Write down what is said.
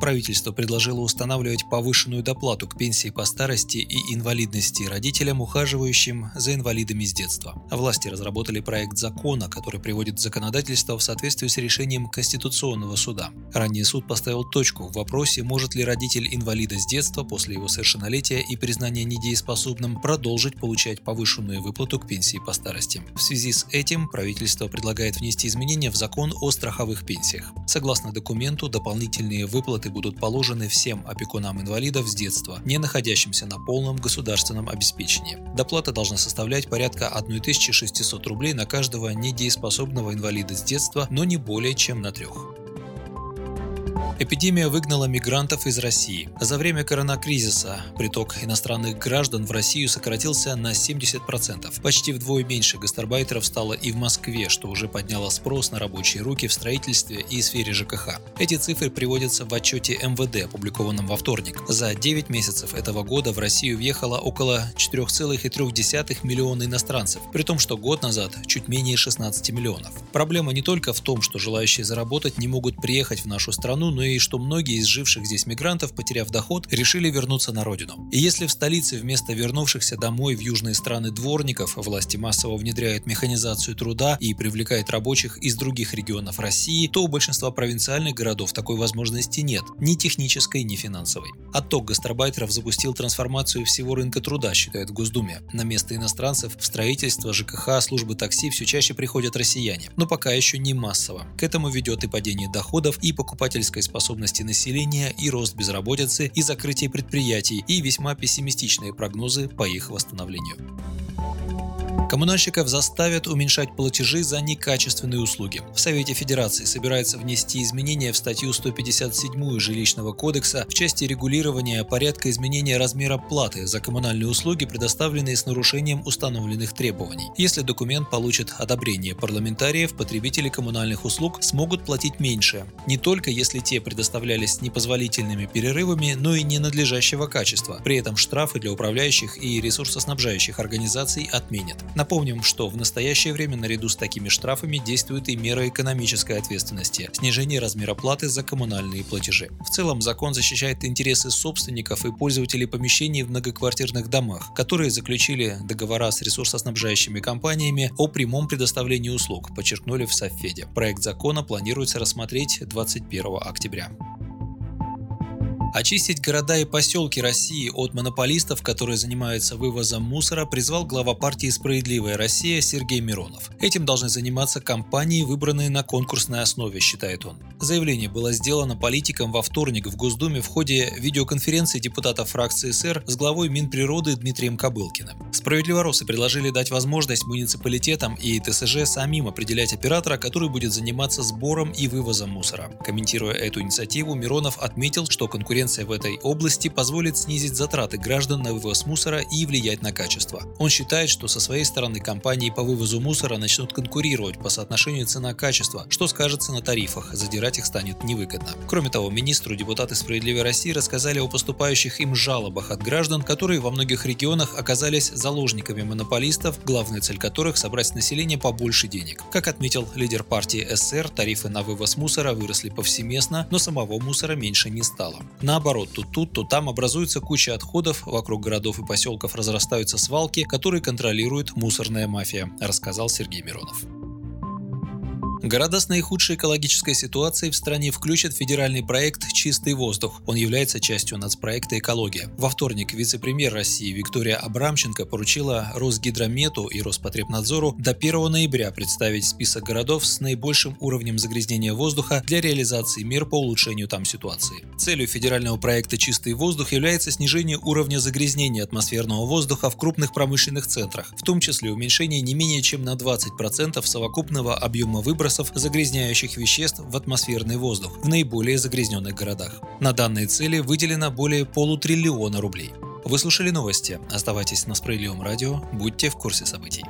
Правительство предложило устанавливать повышенную доплату к пенсии по старости и инвалидности родителям, ухаживающим за инвалидами с детства. Власти разработали проект закона, который приводит законодательство в соответствие с решением Конституционного суда. Ранее суд поставил точку в вопросе, может ли родитель инвалида с детства после его совершеннолетия и признания недееспособным продолжить получать повышенную выплату к пенсии по старости. В связи с этим правительство предлагает внести изменения в закон о страховых пенсиях. Согласно документу, дополнительные выплаты выплаты будут положены всем опекунам инвалидов с детства, не находящимся на полном государственном обеспечении. Доплата должна составлять порядка 1600 рублей на каждого недееспособного инвалида с детства, но не более чем на трех. Эпидемия выгнала мигрантов из России. За время коронакризиса приток иностранных граждан в Россию сократился на 70%. Почти вдвое меньше гастарбайтеров стало и в Москве, что уже подняло спрос на рабочие руки в строительстве и сфере ЖКХ. Эти цифры приводятся в отчете МВД, опубликованном во вторник. За 9 месяцев этого года в Россию въехало около 4,3 миллиона иностранцев, при том, что год назад чуть менее 16 миллионов. Проблема не только в том, что желающие заработать не могут приехать в нашу страну, но и что многие из живших здесь мигрантов, потеряв доход, решили вернуться на родину. И если в столице вместо вернувшихся домой в южные страны дворников власти массово внедряют механизацию труда и привлекают рабочих из других регионов России, то у большинства провинциальных городов такой возможности нет, ни технической, ни финансовой. Отток гастарбайтеров запустил трансформацию всего рынка труда, считает в Госдуме. На место иностранцев в строительство, ЖКХ, службы такси все чаще приходят россияне, но пока еще не массово. К этому ведет и падение доходов, и покупательской способности способности населения и рост безработицы и закрытие предприятий и весьма пессимистичные прогнозы по их восстановлению. Коммунальщиков заставят уменьшать платежи за некачественные услуги. В Совете Федерации собирается внести изменения в статью 157 Жилищного кодекса в части регулирования порядка изменения размера платы за коммунальные услуги, предоставленные с нарушением установленных требований. Если документ получит одобрение парламентариев, потребители коммунальных услуг смогут платить меньше, не только если те предоставлялись с непозволительными перерывами, но и ненадлежащего качества. При этом штрафы для управляющих и ресурсоснабжающих организаций отменят. Напомним, что в настоящее время наряду с такими штрафами действует и мера экономической ответственности – снижение размера платы за коммунальные платежи. В целом закон защищает интересы собственников и пользователей помещений в многоквартирных домах, которые заключили договора с ресурсоснабжающими компаниями о прямом предоставлении услуг, подчеркнули в Совфеде. Проект закона планируется рассмотреть 21 октября. Очистить города и поселки России от монополистов, которые занимаются вывозом мусора, призвал глава партии «Справедливая Россия» Сергей Миронов. Этим должны заниматься компании, выбранные на конкурсной основе, считает он. Заявление было сделано политиком во вторник в Госдуме в ходе видеоконференции депутатов фракции СР с главой Минприроды Дмитрием Кобылкиным. Справедливоросы предложили дать возможность муниципалитетам и ТСЖ самим определять оператора, который будет заниматься сбором и вывозом мусора. Комментируя эту инициативу, Миронов отметил, что конкуренция конкуренция в этой области позволит снизить затраты граждан на вывоз мусора и влиять на качество. Он считает, что со своей стороны компании по вывозу мусора начнут конкурировать по соотношению цена-качество, что скажется на тарифах, задирать их станет невыгодно. Кроме того, министру депутаты «Справедливой России» рассказали о поступающих им жалобах от граждан, которые во многих регионах оказались заложниками монополистов, главная цель которых – собрать с населения побольше денег. Как отметил лидер партии СССР, тарифы на вывоз мусора выросли повсеместно, но самого мусора меньше не стало. Наоборот, то тут, то там образуется куча отходов, вокруг городов и поселков разрастаются свалки, которые контролирует мусорная мафия, рассказал Сергей Миронов. Города с наихудшей экологической ситуацией в стране включат федеральный проект «Чистый воздух». Он является частью нацпроекта «Экология». Во вторник вице-премьер России Виктория Абрамченко поручила Росгидромету и Роспотребнадзору до 1 ноября представить список городов с наибольшим уровнем загрязнения воздуха для реализации мер по улучшению там ситуации. Целью федерального проекта «Чистый воздух» является снижение уровня загрязнения атмосферного воздуха в крупных промышленных центрах, в том числе уменьшение не менее чем на 20% совокупного объема выбросов выбросов загрязняющих веществ в атмосферный воздух в наиболее загрязненных городах. На данные цели выделено более полутриллиона рублей. Вы слушали новости. Оставайтесь на Справедливом радио, будьте в курсе событий.